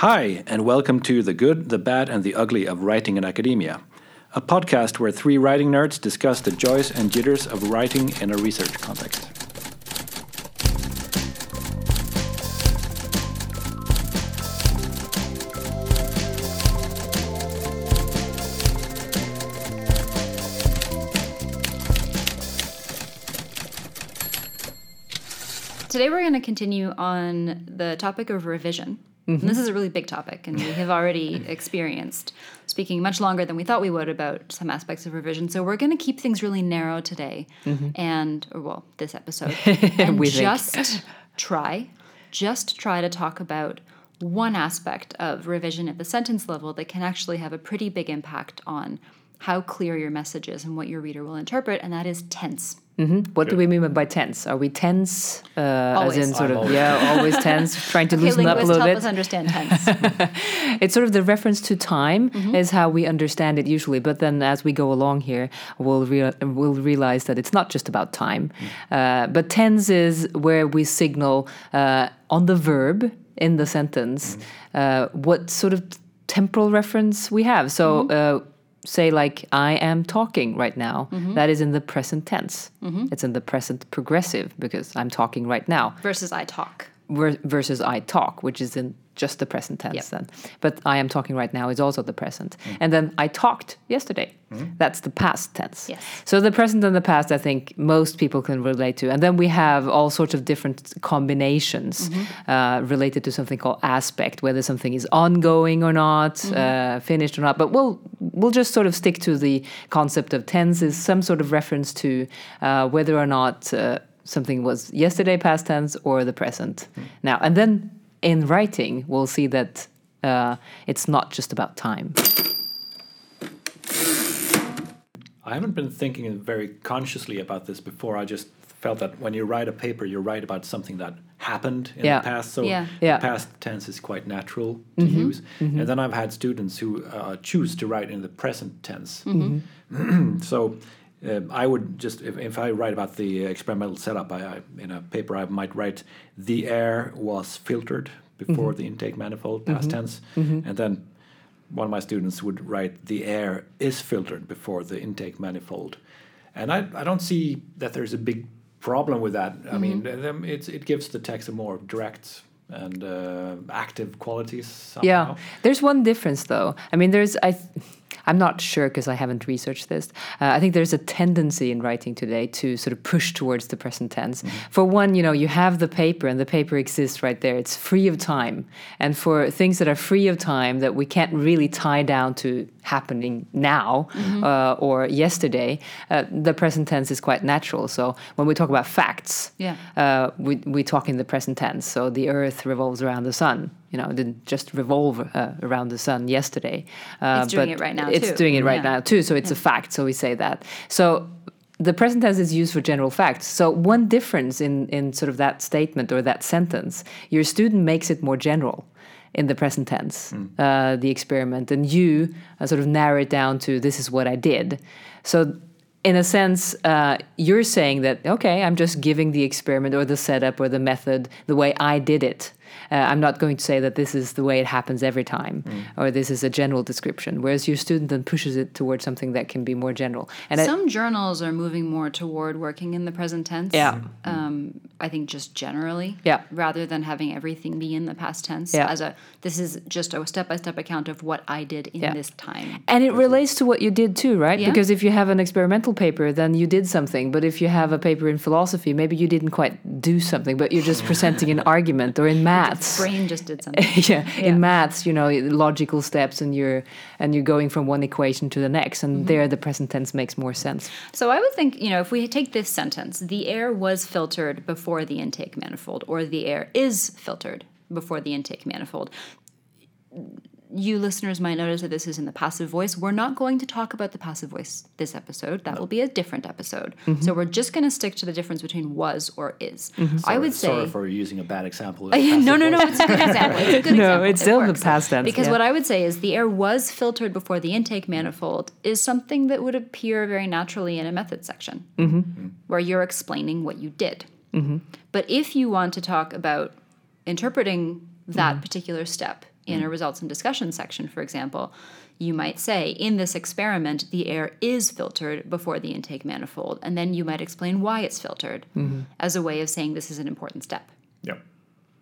Hi, and welcome to The Good, the Bad, and the Ugly of Writing in Academia, a podcast where three writing nerds discuss the joys and jitters of writing in a research context. Today we're going to continue on the topic of revision. And this is a really big topic, and we have already experienced speaking much longer than we thought we would about some aspects of revision. So we're going to keep things really narrow today, mm-hmm. and or well, this episode, and We think. just try, just try to talk about one aspect of revision at the sentence level that can actually have a pretty big impact on how clear your message is and what your reader will interpret, and that is tense. What do we mean by tense? Are we tense? Uh, as in sort I'm of always yeah, always tense, trying to Okay, loosen up a linguists, little help bit. us understand tense. It's sort of the reference to time Mm-hmm. is how we understand it usually. But then as we go along here, we'll rea- we'll realize that it's not just about time. Uh, but tense is where we signal uh, on the verb in the sentence uh, what sort of temporal reference we have. So. Say like I am talking right now. Mm-hmm. That is in the present tense. Mm-hmm. It's in the present progressive because I'm talking right now versus I talk. Ver- versus I talk, which is in just the present tense Yep. then. But I am talking right now is also the present. And then I talked yesterday. That's the past tense. Yes. So the present and the past, I think most people can relate to. And then we have all sorts of different combinations uh, related to something called aspect, whether something is ongoing or not, uh, finished or not. But we'll we'll just sort of stick to the concept of tense is some sort of reference to uh, whether or not uh, something was yesterday past tense or the present now. And then in writing, we'll see that uh, it's not just about time. I haven't been thinking very consciously about this before. I just felt that when you write a paper, you write about something that happened in Yeah. the past. So Yeah. Yeah. past tense is quite natural to use. And then I've had students who uh, choose to write in the present tense. so um, I would just, if, if I write about the experimental setup, I, I, in a paper, I might write the air was filtered before mm-hmm. the intake manifold, past mm-hmm. tense. Mm-hmm. And then one of my students would write the air is filtered before the intake manifold. And i, I don't see that there's a big problem with that. I mean um, it's, it gives the text a more direct and uh, active qualities somehow. Yeah, there's one difference though. I mean, there's I, I'm not sure because I haven't researched this. Uh, I think there's a tendency in writing today to sort of push towards the present tense. For one, you know, you have the paper and the paper exists right there. It's free of time, and for things that are free of time that we can't really tie down to happening now uh, or yesterday, uh, the present tense is quite natural. So when we talk about facts, Yeah. uh, we, we talk in the present tense. So the Earth revolves around the sun. You know, didn't just revolve uh, around the sun yesterday. Uh, It's doing but it right now, It's too. doing it right Yeah. now too. So it's a fact. So we say that. So the present tense is used for general facts. So one difference in in sort of that statement or that sentence, your student makes it more general in the present tense, uh, the experiment, and you uh, sort of narrow it down to this is what I did. So in a sense, uh, you're saying that, okay, I'm just giving the experiment or the setup or the method the way I did it. Uh, I'm not going to say that this is the way it happens every time or this is a general description. Whereas your student then pushes it towards something that can be more general. And I- Some journals are moving more toward working in the present tense. Yeah. Um, I think just generally. Yeah. Rather than having everything be in the past tense. Yeah. As a this is just a step by step account of what I did in Yeah. this time. And it relates to what you did too, right? Yeah. Because if you have an experimental paper, then you did something. But if you have a paper in philosophy, maybe you didn't quite do something, but you're just presenting an argument or in maths. Brain just did something. yeah. Yeah. in maths, you know, logical steps, and you're and you're going from one equation to the next, and Mm-hmm. there the present tense makes more sense. So I would think, you know, if we take this sentence, the air was filtered before the intake manifold, or the air is filtered before the intake manifold. You listeners might notice that this is in the passive voice. We're not going to talk about the passive voice this episode. That will be a different episode. Mm-hmm. So we're just going to stick to the difference between was or is. I would say sorry for using a bad example no, no, no. It's a good example. It's a good No, example. it's It still the past tense, Because yeah. what I would say is the air was filtered before the intake manifold is something that would appear very naturally in a method section, Mm-hmm. where you're explaining what you did. But if you want to talk about interpreting that Mm-hmm. particular step in a mm. results and discussion section, for example, you might say, in this experiment, the air is filtered before the intake manifold. And then you might explain why it's filtered mm-hmm. as a way of saying this is an important step. Yeah.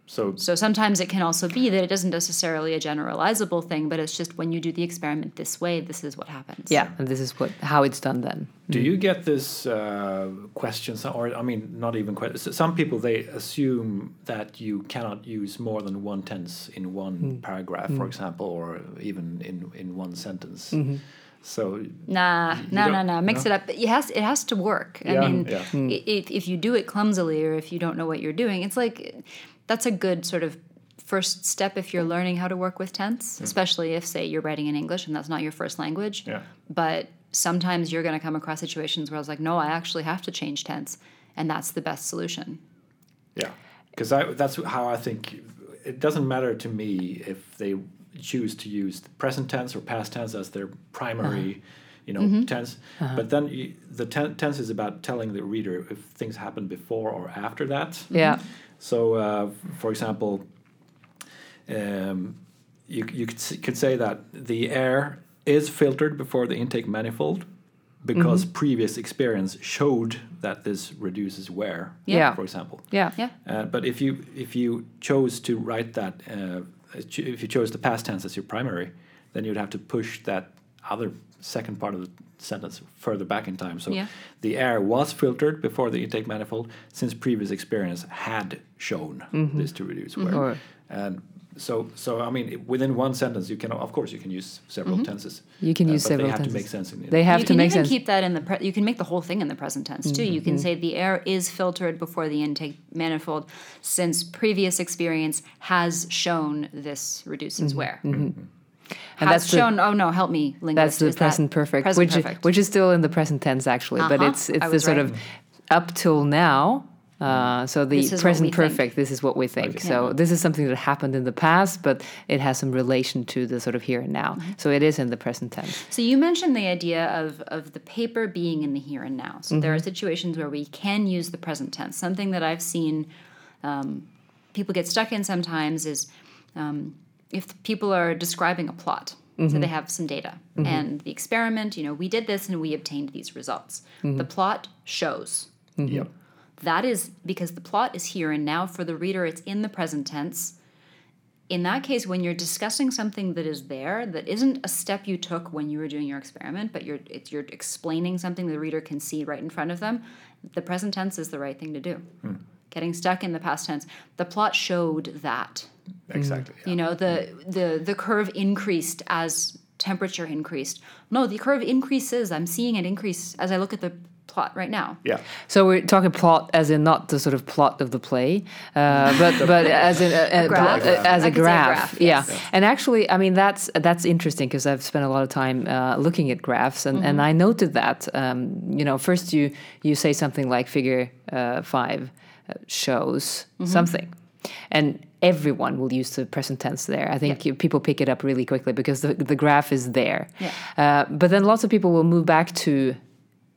So So sometimes it can also be that it isn't necessarily a generalizable thing, but it's just when you do the experiment this way, this is what happens. Yeah, and this is what how it's done then. Do mm-hmm. you get this uh, question, or I mean, not even question. Some people they assume that you cannot use more than one tense in one mm. paragraph, for mm. example, or even in in one sentence. Mm-hmm. So Nah, no, no, don't- no. Mix no? it up. It has it has to work. I mean, yeah. Mm. i- if if you do it clumsily or if you don't know what you're doing, it's like that's a good sort of first step if you're learning how to work with tense, especially if say you're writing in English and that's not your first language. Yeah. But sometimes you're going to come across situations where I was like, no, I actually have to change tense, and that's the best solution. Yeah, because that's how I think it doesn't matter to me if they choose to use the present tense or past tense as their primary, uh-huh. you know, mm-hmm. tense. Uh-huh. But then you, the ten, tense is about telling the reader if things happened before or after that. Yeah. So, uh, for example, um, you you could, could say that the air is filtered before the intake manifold because previous experience showed that this reduces wear. Yeah. For example. Yeah. Yeah. Uh, but if you if you chose to write that uh, if you chose the past tense as your primary, then you'd have to push that other second part of the sentence further back in time. So Yeah. the air was filtered before the intake manifold, since previous experience had shown mm-hmm. this to reduce wear. Mm-hmm. Or- And so so I mean within one sentence you can of course you can use several mm-hmm. tenses. You can uh, use but several they have tenses. to make sense in, in They have you to can make even sense. keep that in the pre- you can make the whole thing in the present tense too you can say the air is filtered before the intake manifold since previous experience has shown this reduces wear And has that's the- shown oh no help me linguist That's the is that present perfect, present which perfect. which is still in the present tense actually, but Uh-huh, it's it's the sort right. of up till now. Uh, so the This is what present we think. perfect. This is what we think. So this is something that happened in the past, but it has some relation to the sort of here and now. Mm-hmm. So it is in the present tense. So you mentioned the idea of, of the paper being in the here and now. So there are situations where we can use the present tense. Something that I've seen um, people get stuck in sometimes is um, if people are describing a plot. So mm-hmm. they have some data mm-hmm. and the experiment. You know, we did this and we obtained these results. Mm-hmm. The plot shows. Yep. That is because the plot is here and now for the reader, it's in the present tense. In that case, when you're discussing something that is there, that isn't a step you took when you were doing your experiment, but you're it's, you're explaining something the reader can see right in front of them, the present tense is the right thing to do. Hmm. Getting stuck in the past tense, the plot showed that. Exactly. yeah. You know, the the the curve increased as temperature increased. No, the curve increases. I'm seeing it increase as I look at the plot right now. Yeah. So we're talking plot as in not the sort of plot of the play, uh, but but as in a, a graph. pl- uh, as I a could say a graph. graph, Yeah, yes. and actually, I mean that's that's interesting because I've spent a lot of time uh, looking at graphs, and, and I noted that um, you know first you you say something like figure uh, five uh, shows something, and everyone will use the present tense there. I think you, people pick it up really quickly because the the graph is there. Yeah. Uh, but then lots of people will move back to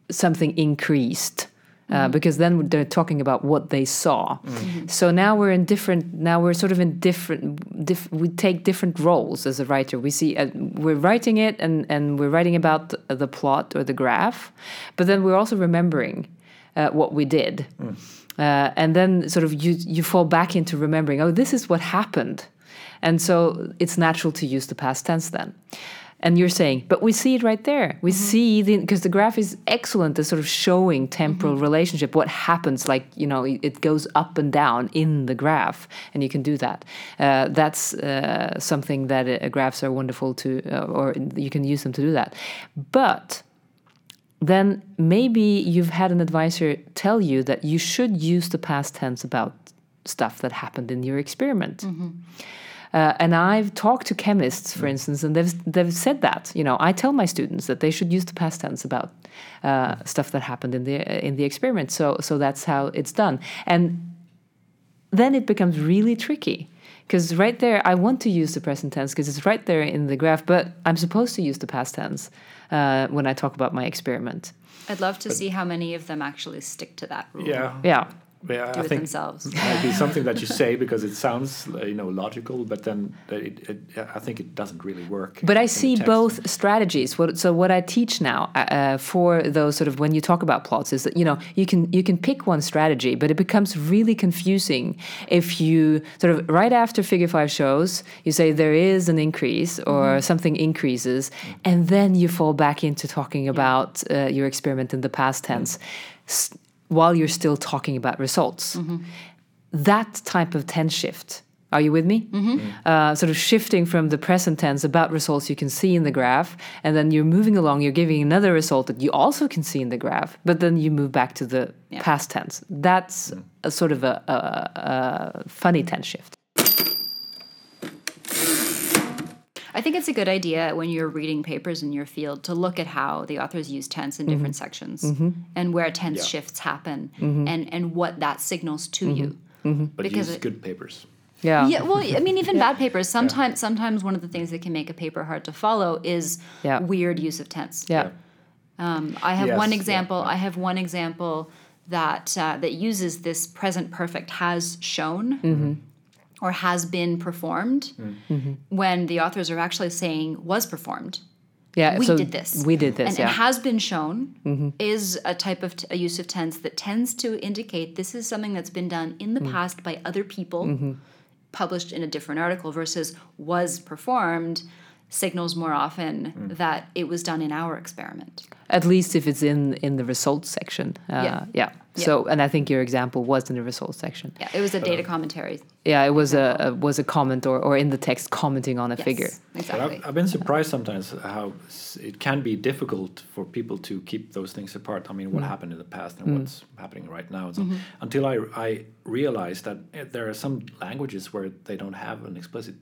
something increased uh, because then they're talking about what they saw. So now we're in different. Now we're sort of in different. Diff, we take different roles as a writer. We see uh, we're writing it and and we're writing about the, the plot or the graph, but then we're also remembering uh, what we did. Uh, and then sort of you you fall back into remembering. Oh, this is what happened, and so it's natural to use the past tense then. And you're saying, but we see it right there. We see the because the graph is excellent at sort of showing temporal relationship. What happens, like you know, it it goes up and down in the graph, and you can do that. Uh, that's uh, something that uh, graphs are wonderful to, uh, or you can use them to do that. But then maybe you've had an advisor tell you that you should use the past tense about stuff that happened in your experiment. Uh, and I've talked to chemists, for instance, and they've they've said that. You know, I tell my students that they should use the past tense about uh, stuff that happened in the in the experiment. So so that's how it's done. And then it becomes really tricky because right there I want to use the present tense because it's right there in the graph, but I'm supposed to use the past tense uh, when I talk about my experiment. I'd love to see how many of them actually stick to that rule. Yeah. Yeah. Yeah, do I it think themselves. might be something that you say because it sounds you know logical, but then it, it, I think it doesn't really work. But I see both strategies. What, so what I teach now uh, uh, for those sort of when you talk about plots is that you know you can you can pick one strategy, but it becomes really confusing if you sort of right after figure five shows you say there is an increase or something increases, and then you fall back into talking about uh, your experiment in the past tense. s- While you're still talking about results, that type of tense shift. Are you with me? Uh, sort of shifting from the present tense about results you can see in the graph, and then you're moving along, you're giving another result that you also can see in the graph, but then you move back to the Yeah. past tense. That's a sort of a, a, a funny tense shift. I think it's a good idea when you're reading papers in your field to look at how the authors use tense in different sections and where tense Yeah. shifts happen and, and what that signals to you. but because use it- good papers. Yeah. Yeah, well, I mean, even bad papers. Sometimes, sometimes one of the things that can make a paper hard to follow is Yeah. weird use of tense. Yeah. Um, I have Yes, one example. yeah. I have one example that uh, that uses this present perfect has shown Mm-hmm. Or has been performed Mm-hmm. when the authors are actually saying was performed. Yeah. We so did this. We did this. And, yeah. and has been shown Mm-hmm. is a type of t- a use of tense that tends to indicate this is something that's been done in Mm. the past by other people, Mm-hmm. published in a different article, versus was performed signals more often Mm. that it was done in our experiment. At least if it's in in the results section. Uh, Yeah. yeah. Yeah. So, and I think your example was in the results section. Yeah, it was a data commentary. Yeah, it was a, a was a comment or, or in the text commenting on a Yes, figure. But exactly. I've, I've been surprised sometimes how it can be difficult for people to keep those things apart. I mean, Mm. what happened in the past and what's happening right now. And so, Until I, I realized that eh, there are some languages where they don't have an explicit,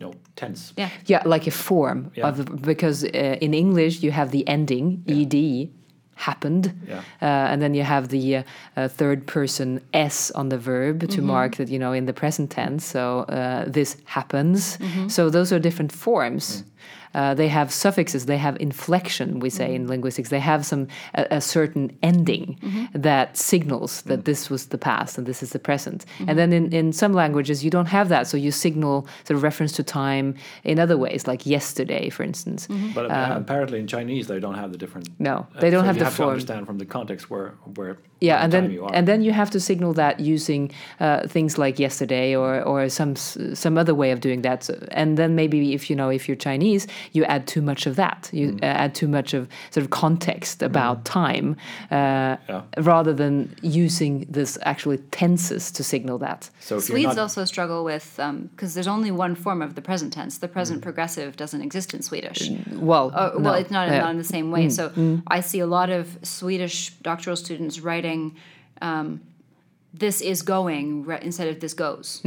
you know, tense. yeah. Yeah, like a form Yeah. of because uh, in English you have the ending ed happened, Yeah. uh, and then you have the uh, uh, third person s on the verb to mark that you know in the present tense. So uh, this happens. So those are different forms. Uh, they have suffixes. They have inflection. We say in linguistics. They have some a, a certain ending that signals that this was the past and this is the present. And then in, in some languages you don't have that, so you signal sort of reference to time in other ways, like yesterday, for instance. But uh, apparently in Chinese they don't have the different. No, uh, Um, they don't so have you the have to form. understand from the context where where. Yeah, and then you and then you have to signal that using uh, things like yesterday or or some some other way of doing that. So, and then maybe if you know if you're Chinese, you add too much of that. You Mm. uh, add too much of sort of context about time, uh, Yeah. rather than using this actually tenses to signal that. so Swedes not, also struggle with because there's only one form of the present tense. The present Mm. progressive doesn't exist in Swedish. Well, Uh, well, no, it's not, yeah. not in the same way. So I see a lot of Swedish doctoral students writing, um, "This is going" re- instead of "this goes,"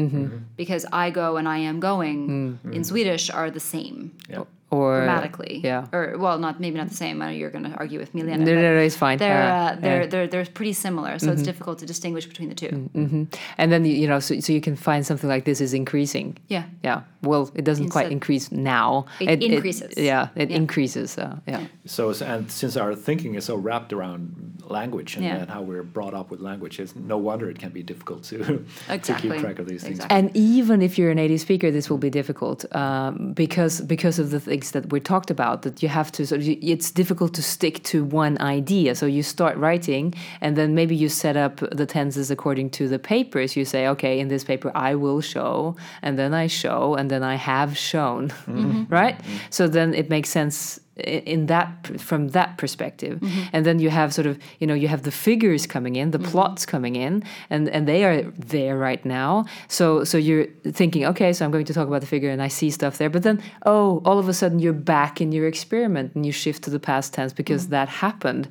because "I go" and "I am going" in Swedish are the same yeah. Or grammatically. yeah. Or well, not maybe not the same. I know you're going to argue with me, Lena. No, no, no, it's fine. They're, Uh, uh, they're, yeah. they're, they're pretty similar, so it's difficult to distinguish between the 2 and then you you know, so, so you can find something like this is increasing. Yeah. Yeah. Well, it doesn't quite increase now. It increases. yeah, it Yeah. increases. Uh, yeah. So and since our thinking is so wrapped around language and, Yeah. and how we're brought up with language, it's no wonder it can be difficult to to keep track of these things. Exactly. And even if you're a native speaker, this will be difficult um, because because of the things that we talked about. That you have to, sort of, it's difficult to stick to one idea. So you start writing, and then maybe you set up the tenses according to the papers. You say, okay, in this paper I will show, and then I show, and then I have shown, mm-hmm. right? So then it makes sense in that from that perspective. Mm-hmm. And then you have sort of you know you have the figures coming in the mm-hmm. plots coming in and and they are there right now. So so you're thinking okay so i'm going to talk about the figure and i see stuff there. But then oh all of a sudden you're back in your experiment and you shift to the past tense because mm-hmm. that happened.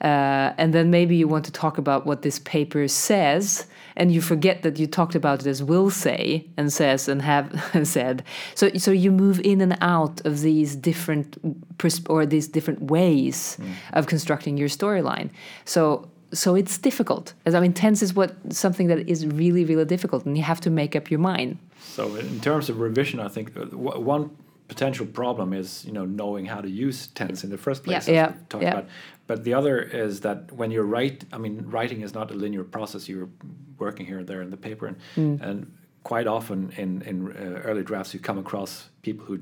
Uh, and then maybe you want to talk about what this paper says and you forget that you talked about it as will say and says and have said. So so you move in and out of these different or these different ways of constructing your storyline so so it's difficult as i mean tense is what something that is really really difficult and you have to make up your mind So in terms of revision, I think uh, w- one potential problem is you know knowing how to use tense in the first place. Yeah. we've Yeah. about. But the other is that when you write, I mean, writing is not a linear process. You're working here and there in the paper, and, Mm. and quite often in in uh, early drafts you come across people who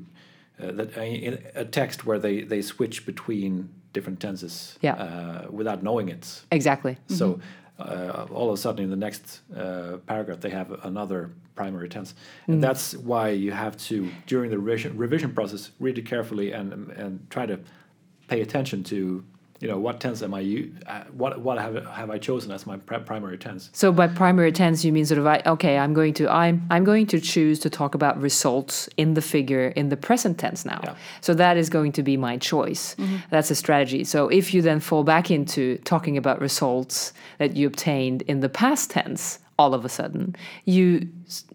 uh, that uh, in a text where they they switch between different tenses Yeah. uh, without knowing it. Exactly. So uh, all of a sudden, in the next uh, paragraph, they have another primary tense, and that's why you have to during the revision, revision process read it carefully and and try to pay attention to you know what tense am I uh, what what have have I chosen as my pri- primary tense. So by primary tense, you mean sort of I, okay, I'm going to I'm I'm going to choose to talk about results in the figure in the present tense now. Yeah. So that is going to be my choice. That's a strategy. So if you then fall back into talking about results that you obtained in the past tense, all of a sudden you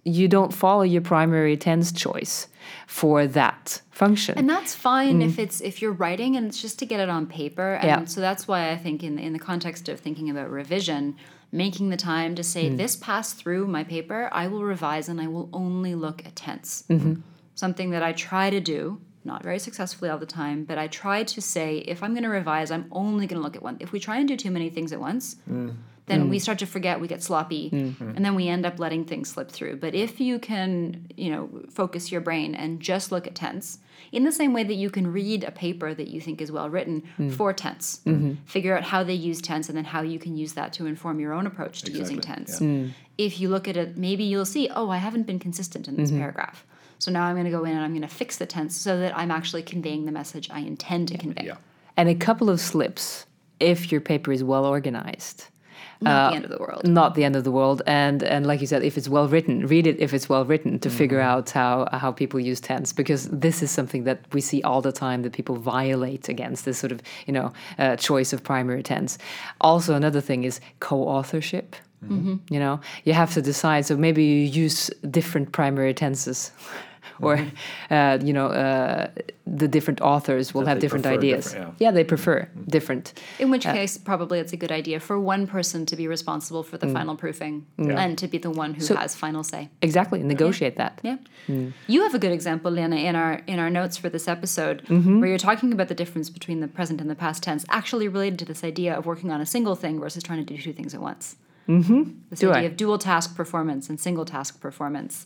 you don't follow your primary tense choice for that function. And that's fine if mm. it's if you're writing and it's just to get it on paper. And Yeah. so that's why I think in in the context of thinking about revision, making the time to say mm. this passed through my paper, I will revise and I will only look at tense. Mm-hmm. Something that I try to do, not very successfully all the time, but I try to say if I'm going to revise, I'm only going to look at one. If we try and do too many things at once, mm. Then we mm. start to forget, we get sloppy, mm-hmm. and then we end up letting things slip through. But if you can, you know, focus your brain and just look at tense, in the same way that you can read a paper that you think is well written mm. for tense, mm-hmm. figure out how they use tense, and then how you can use that to inform your own approach to using tense. yeah. Mm. If you look at it, maybe you'll see, oh, I haven't been consistent in this mm-hmm. paragraph. So now I'm going to go in and I'm going to fix the tense so that I'm actually conveying the message I intend to convey. Yeah. and a couple of slips if your paper is well organized. Not the uh, end of the world. not the end of the world. And and like you said if it's well written read it if it's well written to figure mm-hmm. out how how people use tense because this is something that we see all the time that people violate against this sort of you know uh, choice of primary tense. Also another thing is co-authorship. Mm-hmm. You know you have to decide. So maybe you use different primary tenses or uh, you know uh, the different authors will That have different ideas different, yeah they prefer different In which case, probably it's a good idea for one person to be responsible for the final proofing and to be the one who So- has final say. exactly negotiate that Yeah. You have a good example, Lena, in our in our notes for this episode, Mm-hmm. where you're talking about the difference between the present and the past tense, actually related to this idea of working on a single thing versus trying to do two things at once. Mm-hmm. This Do idea I? of dual task performance and single task performance.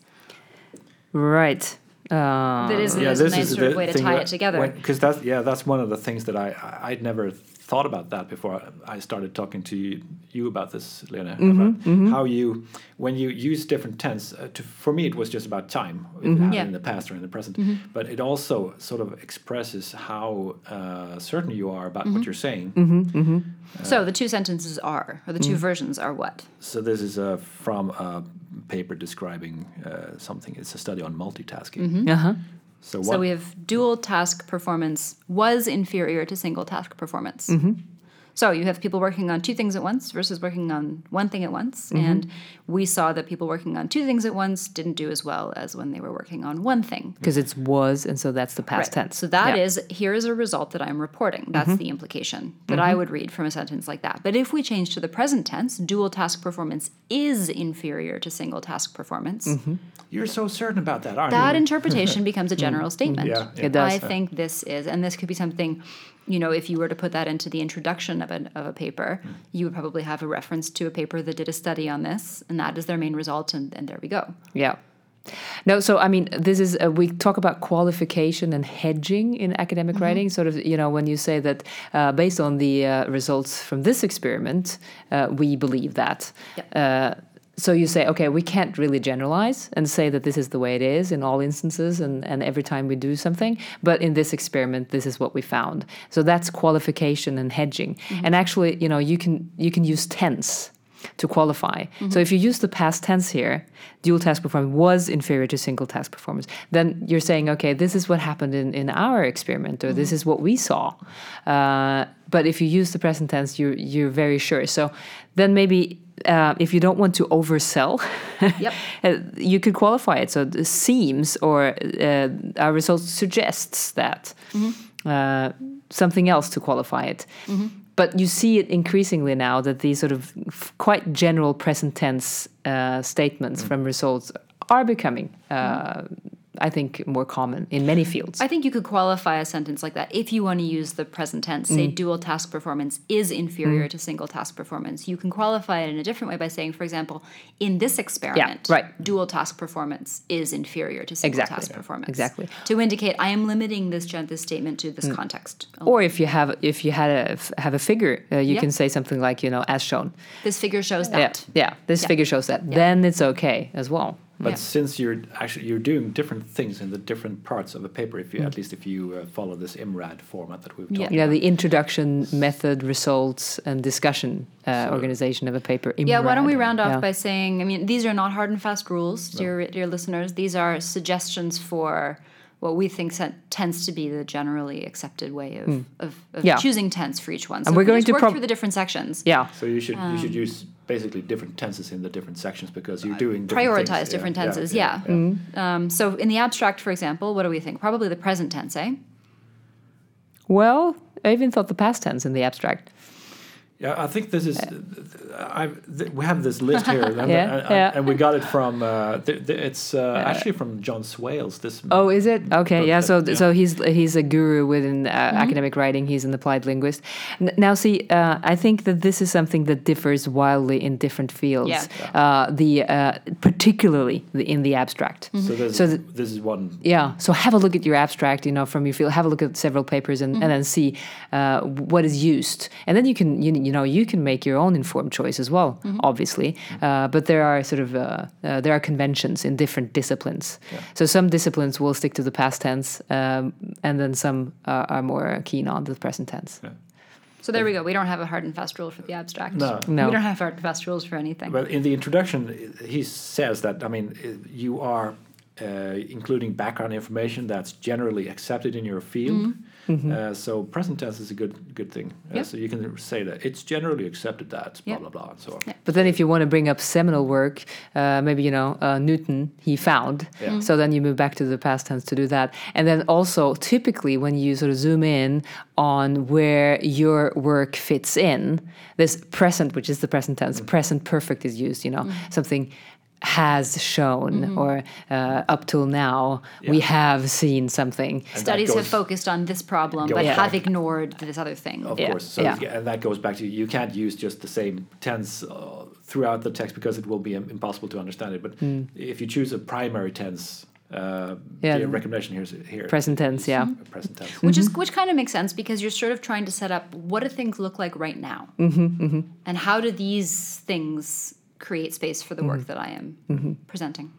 right uh, That is, is a nice sort of the way to tie that- it together. Because that's yeah, that's one of the things that I I- I'd never thought about that before I started talking to you, you about this, Lena. Mm-hmm, about How you when you use different tense. Uh, to, for me, it was just about time Mm-hmm. in, Yeah. in the past or in the present, but it also sort of expresses how uh, certain you are about Mm-hmm. what you're saying. so the two sentences are, or the two versions are what? So this is uh, from a paper describing uh, something. It's a study on multitasking. uh-huh So what? So we have dual task performance was inferior to single task performance. Mm-hmm. So you have people working on two things at once versus working on one thing at once. Mm-hmm. And we saw that people working on two things at once didn't do as well as when they were working on one thing. because it's was and so that's the past Right. tense So that Yeah. is here is a result that I'm reporting. That's mm-hmm. the implication that mm-hmm. I would read from a sentence like that. But if we change to the present tense, dual task performance is inferior to single task performance. You're so certain about that, aren't That you? That interpretation becomes a general statement. Yeah, yeah. It does. I think this is, and this could be something, you know, if you were to put that into the introduction of, an, of a paper, you would probably have a reference to a paper that did a study on this, and that is their main result, and, and there we go. Yeah. No, so I mean, this is uh, we talk about qualification and hedging in academic writing. Sort of, you know, when you say that uh, based on the uh, results from this experiment, uh, we believe that. Uh, so you say, okay, we can't really generalize and say that this is the way it is in all instances and, and every time we do something. But in this experiment, this is what we found. So that's qualification and hedging. Mm-hmm. And actually, you know, you can you can use tense to qualify. So if you use the past tense here, dual task performance was inferior to single task performance, then you're saying, okay, this is what happened in, in our experiment, or this is what we saw. Uh, but if you use the present tense, you're, you're very sure. So then maybe uh, if you don't want to oversell, Yep. uh, you could qualify it. So it seems or uh, our results suggests that uh, something else to qualify it. But you see it increasingly now that these sort of quite general present tense uh, statements from results are becoming uh, I think, more common in many fields. I think you could qualify a sentence like that if you want to use the present tense. Say mm. dual task performance is inferior mm. to single task performance. You can qualify it in a different way by saying, for example, in this experiment, right. dual task performance is inferior to single Exactly. task performance. Exactly. To indicate I am limiting this this statement to this mm. context. or if you have if you had a f- have a figure, uh, you Yeah. can say something like you know as shown. This figure shows Yeah, that. yeah. This Yeah. figure shows that. Then it's okay as well. But Yeah. since you're actually you're doing different things in the different parts of a paper, if you at least if you uh, follow this IMRAD format that we've Yeah. talked Yeah, about. Yeah, the introduction, method, results, and discussion uh, organization of a paper. Yeah, why don't we round off Yeah. by saying, I mean, these are not hard and fast rules, dear, dear listeners. These are suggestions for what we think sen- tends to be the generally accepted way of, of, of Hmm. Yeah. choosing tense for each one. So And we're we going just to work prob- through the different sections. Yeah. So you should you Um, should use basically different tenses in the different sections because you're doing different Prioritize things. different Yeah, tenses, yeah. yeah. Mm-hmm. Um, so in the abstract, for example, what do we think? Probably the present tense, eh? Well, I even thought the past tense in the abstract. Yeah, I think this is. I th- we have this list here, and, Yeah, and, yeah. and we got it from. Uh, th- th- it's uh, actually from John Swales. This. Oh, is it? Okay, yeah. So, yeah. so he's he's a guru within uh, Mm-hmm. academic writing. He's an applied linguist. N- now, see, uh, I think that this is something that differs wildly in different fields. Yeah. Uh, the uh, particularly the, in the abstract. So this, So the- this is one. Yeah. So have a look at your abstract, you know, from your field. Have a look at several papers and, and then see uh, what is used, and then you can you, you know you can make your own informed choice as well. Obviously, uh, but there are sort of uh, uh, there are conventions in different disciplines. So some disciplines will stick to the past tense, um, and then some uh, are more keen on the present tense. So there we go. We don't have a hard and fast rule for the abstract. No. No. We don't have hard and fast rules for anything. Well, in the introduction, he says that I mean you are uh, including background information that's generally accepted in your field. Uh, so present tense is a good good thing. Uh, Mm-hmm. Yep. So you can say that it's generally accepted that blah Yep. blah blah and so on. Yeah. But then, if you want to bring up seminal work, uh, maybe you know uh, Newton, he found. Yeah. So then you move back to the past tense to do that, and then also typically when you sort of zoom in on where your work fits in, this present, which is the present tense, present perfect is used. You know, something has shown or uh, up till now we have seen something And that Studies have focused on this problem, but back- have ignored this other thing. Of Yeah, course. So yeah. and that goes back to you can't use just the same tense uh, throughout the text because it will be impossible to understand it. But if you choose a primary tense, uh. Yeah. the recommendation here is here. Present tense, yeah. Present tense. which Mm-hmm. is which kind of makes sense because you're sort of trying to set up what do things look like right now Mm-hmm, and how do these things create space for the Mm-hmm. work that i am presenting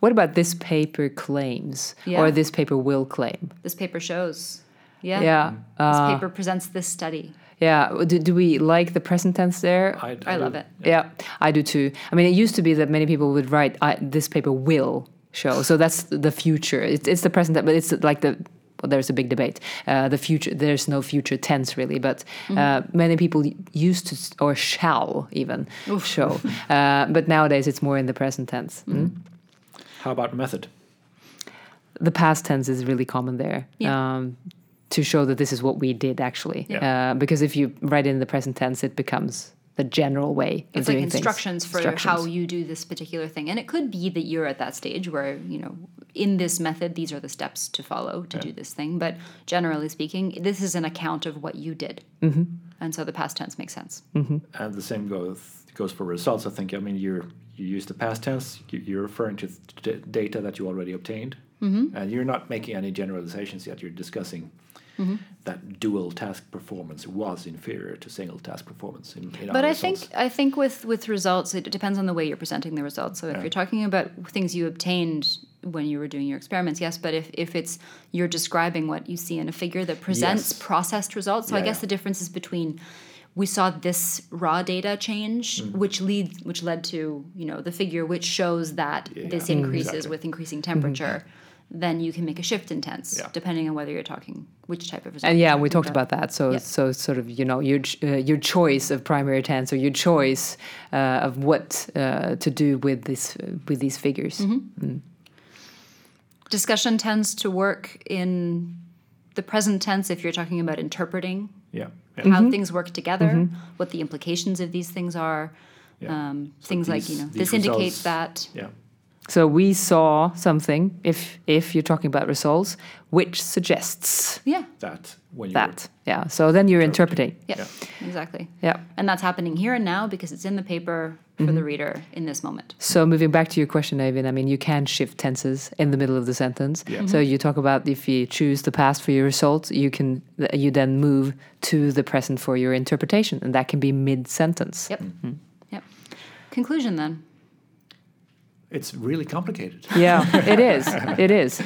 what about this paper claims Yeah. or this paper will claim this paper shows yeah yeah this uh, paper presents this study Yeah. Do, do we like the present tense there? I, i do- love it yeah, I do too. I mean, it used to be that many people would write, I, "This paper will show," so that's the future. It's, it's the present, tense, but it's like the. Well, there's a big debate. Uh, the future, there's no future tense really, but uh, many people used to or shall even show. Uh, but nowadays, it's more in the present tense. Mm. How about method? The past tense is really common there. Yeah. Um, to show that this is what we did actually, Yeah. uh, because if you write in the present tense, it becomes the general way of it's like doing things. instructions for how you do this particular thing and it could be that you're at that stage where you know in this method these are the steps to follow to do this thing but generally speaking this is an account of what you did mm-hmm. and so the past tense makes sense And the same goes goes for results. I think. I mean, you're you use the past tense. You, you're referring to d- data that you already obtained, Mm-hmm. and you're not making any generalizations yet. You're discussing Mm-hmm. that dual task performance was inferior to single task performance. In, in but our I think. I think with with results, it depends on the way you're presenting the results. So if Yeah. you're talking about things you obtained when you were doing your experiments, yes. But if, if it's you're describing what you see in a figure that presents Yes. processed results, so I guess yeah. the difference is between we saw this raw data change, Mm. which lead which led to you know the figure which shows that this yeah. increases Exactly. with increasing temperature. Then you can make a shift in tense, Yeah. depending on whether you're talking which type of result. And yeah, we talked about that. So, Yep. so sort of you know your uh, your choice of primary tense or your choice uh, of what uh, to do with this uh, with these figures. Mm-hmm. discussion tends to work in the present tense if you're talking about interpreting yeah, yeah. Mm-hmm. how things work together, what the implications of these things are. Yeah. Um, So things like you know these this indicates results- that yeah. So we saw something. If if you're talking about results, which suggests Yeah. That when you that. Yeah. So then you're interpreting. Yeah. Exactly. Yeah. And that's happening here and now because it's in the paper for Mm-hmm. the reader in this moment. So moving back to your question, Avin, I mean, you can shift tenses in the middle of the sentence. Yeah. So you talk about if you choose the past for your result, you can you then move to the present for your interpretation, and that can be mid sentence. Yep. Mm-hmm. Yep. Conclusion then. It's really complicated. Yeah, it is. It is.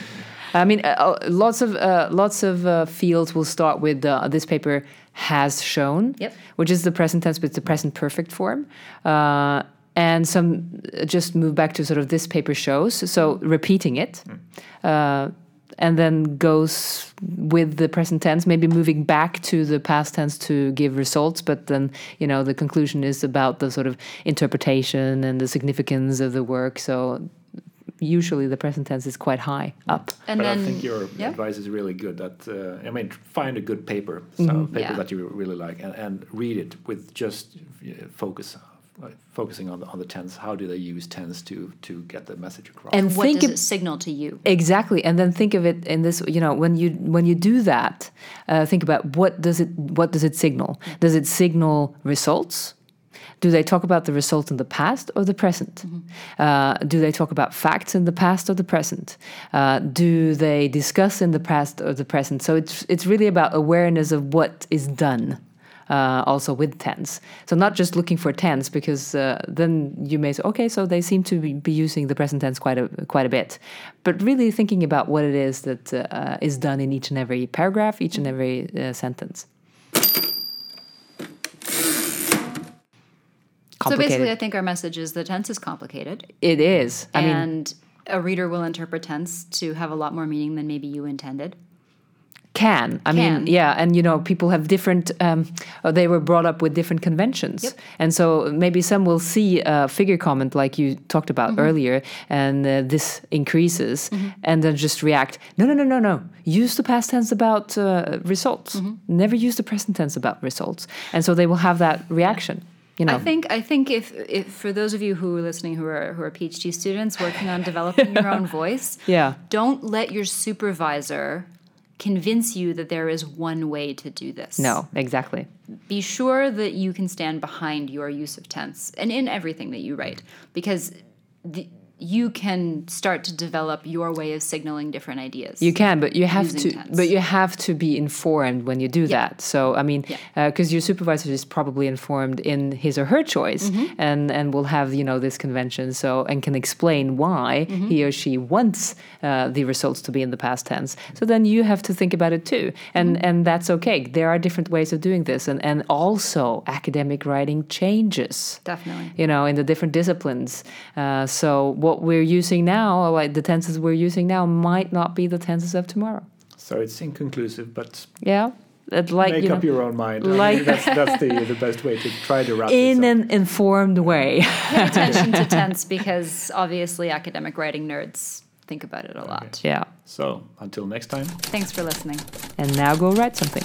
I mean, uh, uh, lots of uh, lots of uh, fields will start with uh, this paper has shown, Yep. which is the present tense, but it's the present perfect form. Uh, and some uh, just move back to sort of this paper shows, so repeating it, uh, and then goes with the present tense, maybe moving back to the past tense to give results, but then you know the conclusion is about the sort of interpretation and the significance of the work. So usually the present tense is quite high up. And but then I think your yeah. advice is really good. That uh, I mean, find a good paper, so Mm-hmm. paper Yeah. that you really like, and, and read it with just uh, focus, focusing on the on the tense. How do they use tense to to get the message across? And what does ab- it signal to you? Exactly, and then think of it in this. You know, when you when you do that, uh, think about what does it what does it signal? Does it signal results? Do they talk about the result in the past or the present? Uh, do they talk about facts in the past or the present? Uh, do they discuss in the past or the present? So it's it's really about awareness of what is done. Uh, also with tense, so not just looking for tense because uh, then you may say, okay, so they seem to be, using the present tense quite a quite a bit, but really thinking about what it is that uh, is done in each and every paragraph, each and every uh, sentence. So basically, I think our message is the tense is complicated, It is. I mean, and a reader will interpret tense to have a lot more meaning than maybe you intended. Can. I Can. mean, yeah, and you know, people have different. Um, they were brought up with different conventions, Yep. and so maybe some will see a figure comment like you talked about Mm-hmm. earlier, and uh, this increases, and then just react. No, no, no, no, no. Use the past tense about uh, results. Mm-hmm. Never use the present tense about results, and so they will have that reaction. You know, I think I think if, if for those of you who are listening who are who are PhD students working on developing your own voice, yeah, don't let your supervisor convince you that there is one way to do this. no, exactly. Be sure that you can stand behind your use of tense and in everything that you write because the, you can start to develop your way of signaling different ideas. You can, but you have to. tense. But you have to be informed when you do that. So I mean, Yeah. because your supervisor is probably informed in his or her choice, Mm-hmm. and and will have you know this convention. So and can explain why Mm-hmm. he or she wants uh, the results to be in the past tense. So then you have to think about it too, and Mm-hmm. and that's okay. There are different ways of doing this, and and also academic writing changes Definitely. you know, in the different disciplines. Uh, so what we're using now, like the tenses we're using now, might not be the tenses of tomorrow. so it's inconclusive, but Yeah, It like make you know, up your own mind. I mean, like- that's that's the the best way to try to wrap in this up. an informed way. Pay attention to tense because obviously academic writing nerds think about it a lot. yeah. So until next time. Thanks for listening. And now go write something.